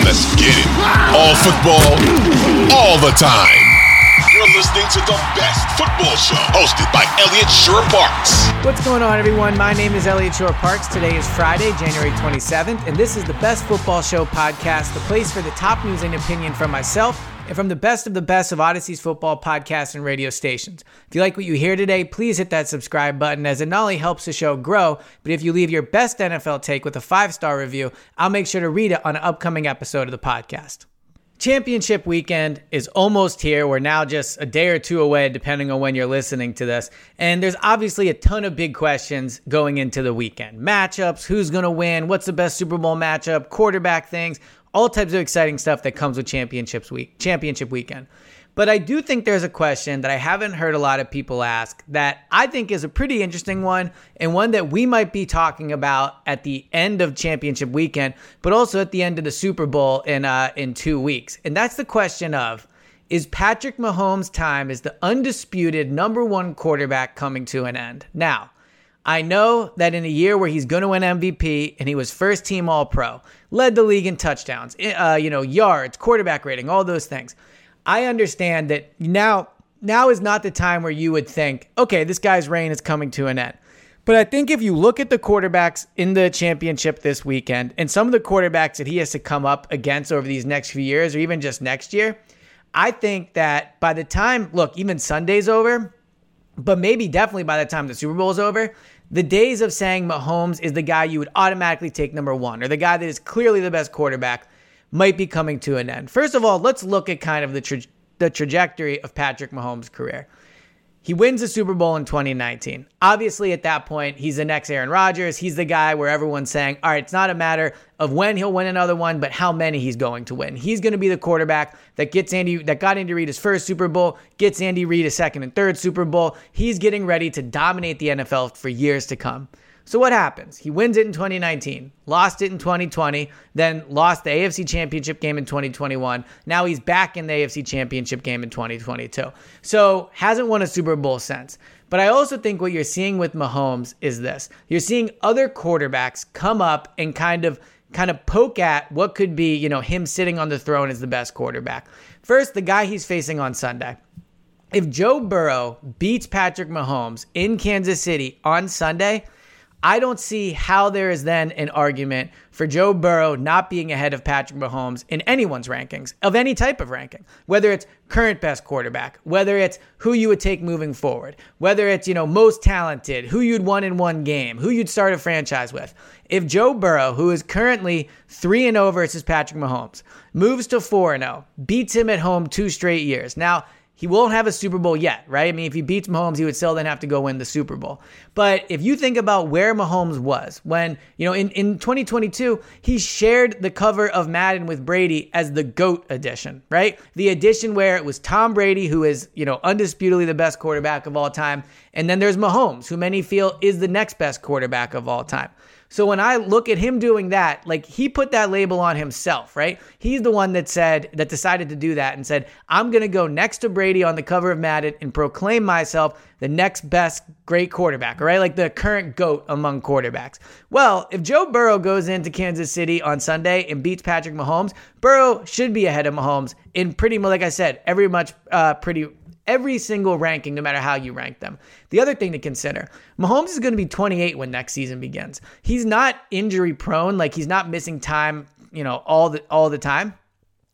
Let's get it. All football, all the time. You're listening to the best football show hosted by Elliot Shore Parks. What's going on, everyone? My name is Eliot Shorr-Parks. Today is Friday, January 27th, and this is the Best Football Show podcast, the place for the top news and opinion from myself and from the best of the best of Audacy's football podcasts and radio stations. If you like what you hear today, please hit that subscribe button as it not only helps the show grow, but if you leave your best NFL take with a five star review, I'll make sure to read it on an upcoming episode of the podcast. Championship weekend is almost here. We're now just a day or two away, depending on when you're listening to this. And there's obviously a ton of big questions going into the weekend matchups, who's going to win, what's the best Super Bowl matchup, quarterback things, all types of exciting stuff that comes with championships week, championship weekend. But I do think there's a question that I haven't heard a lot of people ask that I think is a pretty interesting one and one that we might be talking about at the end of championship weekend, but also at the end of the Super Bowl in uh, in two weeks. And that's the question of is Patrick Mahomes' time as the undisputed number one quarterback coming to an end? Now, I know that in a year where he's going to win MVP and he was first team All Pro, led the league in touchdowns, uh, you know, yards, quarterback rating, all those things. I understand that now now is not the time where you would think, okay, this guy's reign is coming to an end. But I think if you look at the quarterbacks in the championship this weekend and some of the quarterbacks that he has to come up against over these next few years or even just next year, I think that by the time, look, even Sunday's over, but maybe definitely by the time the Super Bowl is over, the days of saying Mahomes is the guy you would automatically take number one or the guy that is clearly the best quarterback might be coming to an end. First of all, let's look at kind of the, tra- the trajectory of Patrick Mahomes' career. He wins the Super Bowl in 2019. Obviously, at that point, he's the next Aaron Rodgers. He's the guy where everyone's saying, all right, it's not a matter of when he'll win another one, but how many he's going to win. He's going to be the quarterback that gets Andy, that got Andy Reid his first Super Bowl, gets Andy Reid a second and third Super Bowl. He's getting ready to dominate the NFL for years to come. So what happens? He wins it in 2019, lost it in 2020, then lost the AFC Championship game in 2021. Now he's back in the AFC Championship game in 2022. So hasn't won a Super Bowl since. But I also think what you're seeing with Mahomes is this. You're seeing other quarterbacks come up and kind of kind of poke at what could be, you know, him sitting on the throne as the best quarterback. First, the guy he's facing on Sunday. If Joe Burrow beats Patrick Mahomes in Kansas City on Sunday, I don't see how there is then an argument for Joe Burrow not being ahead of Patrick Mahomes in anyone's rankings, of any type of ranking, whether it's current best quarterback, whether it's who you would take moving forward, whether it's, you know, most talented, who you'd won in one game, who you'd start a franchise with. If Joe Burrow, who is currently 3 and 0 versus Patrick Mahomes, moves to 4 and 0, beats him at home two straight years. Now, he won't have a Super Bowl yet, right? I mean, if he beats Mahomes, he would still then have to go win the Super Bowl. But if you think about where Mahomes was when, you know, in, in 2022, he shared the cover of Madden with Brady as the GOAT edition, right? The edition where it was Tom Brady, who is, you know, undisputedly the best quarterback of all time. And then there's Mahomes, who many feel is the next best quarterback of all time. So when I look at him doing that, like he put that label on himself, right? He's the one that said, that decided to do that and said, I'm going to go next to Brady on the cover of Madden and proclaim myself the next best great quarterback, right? Like the current GOAT among quarterbacks. Well, if Joe Burrow goes into Kansas City on Sunday and beats Patrick Mahomes, Burrow should be ahead of Mahomes in pretty much, like I said, every much, uh, pretty every single ranking, no matter how you rank them. The other thing to consider Mahomes is going to be 28 when next season begins. He's not injury prone, like he's not missing time you know, all the all the time.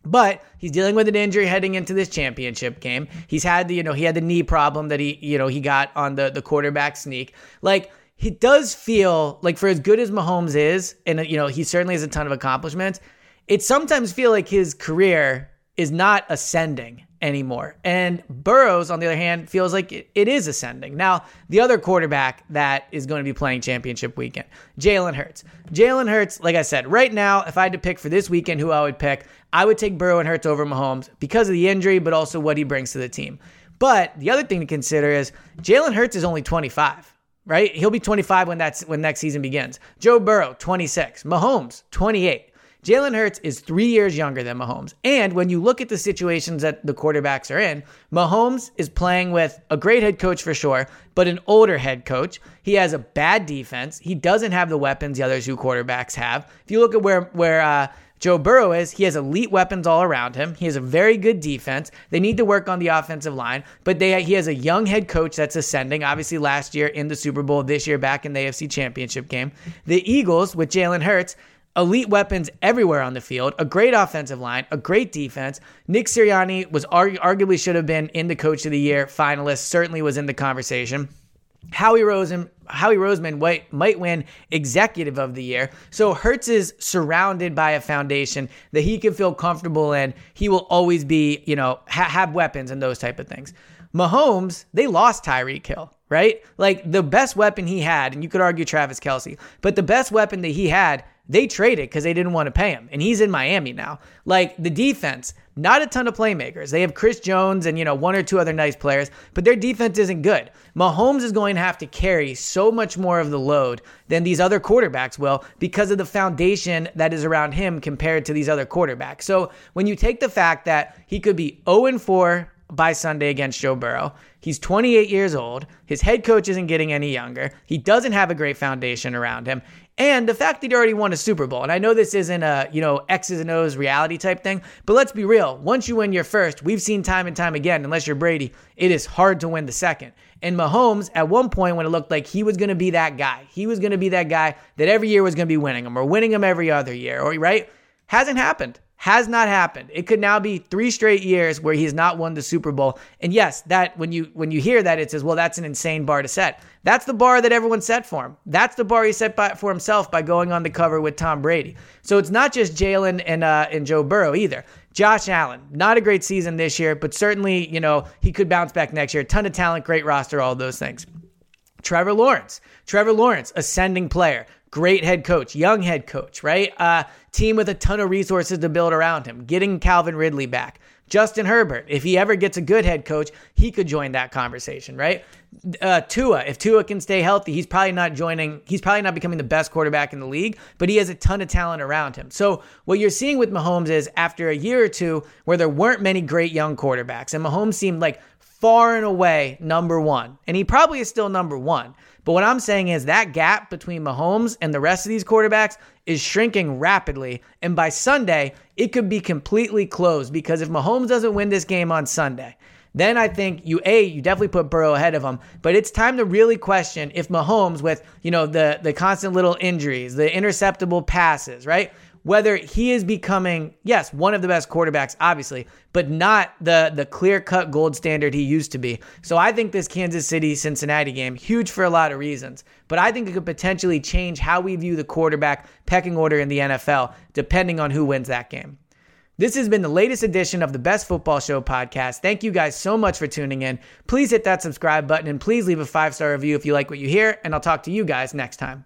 But he's dealing with an injury heading into this championship game. He's had the, you know, he had the knee problem that he, you know, he got on the the quarterback sneak. Like he does feel like for as good as Mahomes is, and you know, he certainly has a ton of accomplishments, it sometimes feel like his career is not ascending anymore. And Burrows, on the other hand, feels like it, it is ascending. Now, the other quarterback that is going to be playing championship weekend, Jalen Hurts. Jalen Hurts, like I said, right now, if I had to pick for this weekend who I would pick, I would take Burrow and Hurts over Mahomes because of the injury, but also what he brings to the team. But the other thing to consider is Jalen Hurts is only 25 right? He'll be 25 when that's when next season begins. Joe Burrow, 26. Mahomes, 28. Jalen Hurts is three years younger than Mahomes. And when you look at the situations that the quarterbacks are in, Mahomes is playing with a great head coach for sure, but an older head coach. He has a bad defense. He doesn't have the weapons the other two quarterbacks have. If you look at where where uh, Joe Burrow is, he has elite weapons all around him. He has a very good defense. They need to work on the offensive line, but they he has a young head coach that's ascending. Obviously, last year in the Super Bowl, this year back in the AFC Championship game. The Eagles with Jalen Hurts elite weapons everywhere on the field, a great offensive line, a great defense. Nick Sirianni was argu- arguably should have been in the coach of the year finalist, certainly was in the conversation. Howie Roseman, Howie Roseman might, might win executive of the year. So Hurts is surrounded by a foundation that he can feel comfortable in. He will always be, you know, ha- have weapons and those type of things. Mahomes, they lost Tyreek Hill, right? Like the best weapon he had, and you could argue Travis Kelce, but the best weapon that he had they traded because they didn't want to pay him, and he's in Miami now. Like the defense, not a ton of playmakers. They have Chris Jones and you know one or two other nice players, but their defense isn't good. Mahomes is going to have to carry so much more of the load than these other quarterbacks will because of the foundation that is around him compared to these other quarterbacks. So when you take the fact that he could be 0 4 by Sunday against Joe Burrow. He's 28 years old. His head coach isn't getting any younger. He doesn't have a great foundation around him. And the fact that he already won a Super Bowl, and I know this isn't a, you know, X's and O's reality type thing, but let's be real. Once you win your first, we've seen time and time again, unless you're Brady, it is hard to win the second. And Mahomes, at one point when it looked like he was going to be that guy, he was going to be that guy that every year was going to be winning him or winning him every other year, or right? Hasn't happened has not happened. It could now be three straight years where he's not won the Super Bowl. And yes, that when you when you hear that, it says, well, that's an insane bar to set. That's the bar that everyone set for him. That's the bar he set by, for himself by going on the cover with Tom Brady. So it's not just Jalen and uh, and Joe Burrow either. Josh Allen, not a great season this year, but certainly you know he could bounce back next year. Ton of talent, great roster, all those things. Trevor Lawrence. Trevor Lawrence, ascending player, great head coach, young head coach, right? Uh, team with a ton of resources to build around him, getting Calvin Ridley back. Justin Herbert, if he ever gets a good head coach, he could join that conversation, right? Uh, Tua, if Tua can stay healthy, he's probably not joining, he's probably not becoming the best quarterback in the league, but he has a ton of talent around him. So, what you're seeing with Mahomes is after a year or two where there weren't many great young quarterbacks, and Mahomes seemed like far and away number one, and he probably is still number one. But what I'm saying is that gap between Mahomes and the rest of these quarterbacks is shrinking rapidly. And by Sunday, it could be completely closed because if Mahomes doesn't win this game on Sunday, then I think you a you definitely put Burrow ahead of him. But it's time to really question if Mahomes, with you know the the constant little injuries, the interceptable passes, right? Whether he is becoming, yes, one of the best quarterbacks, obviously, but not the the clear cut gold standard he used to be. So I think this Kansas City Cincinnati game huge for a lot of reasons, but I think it could potentially change how we view the quarterback pecking order in the NFL, depending on who wins that game. This has been the latest edition of the Best Football Show podcast. Thank you guys so much for tuning in. Please hit that subscribe button and please leave a five star review if you like what you hear, and I'll talk to you guys next time.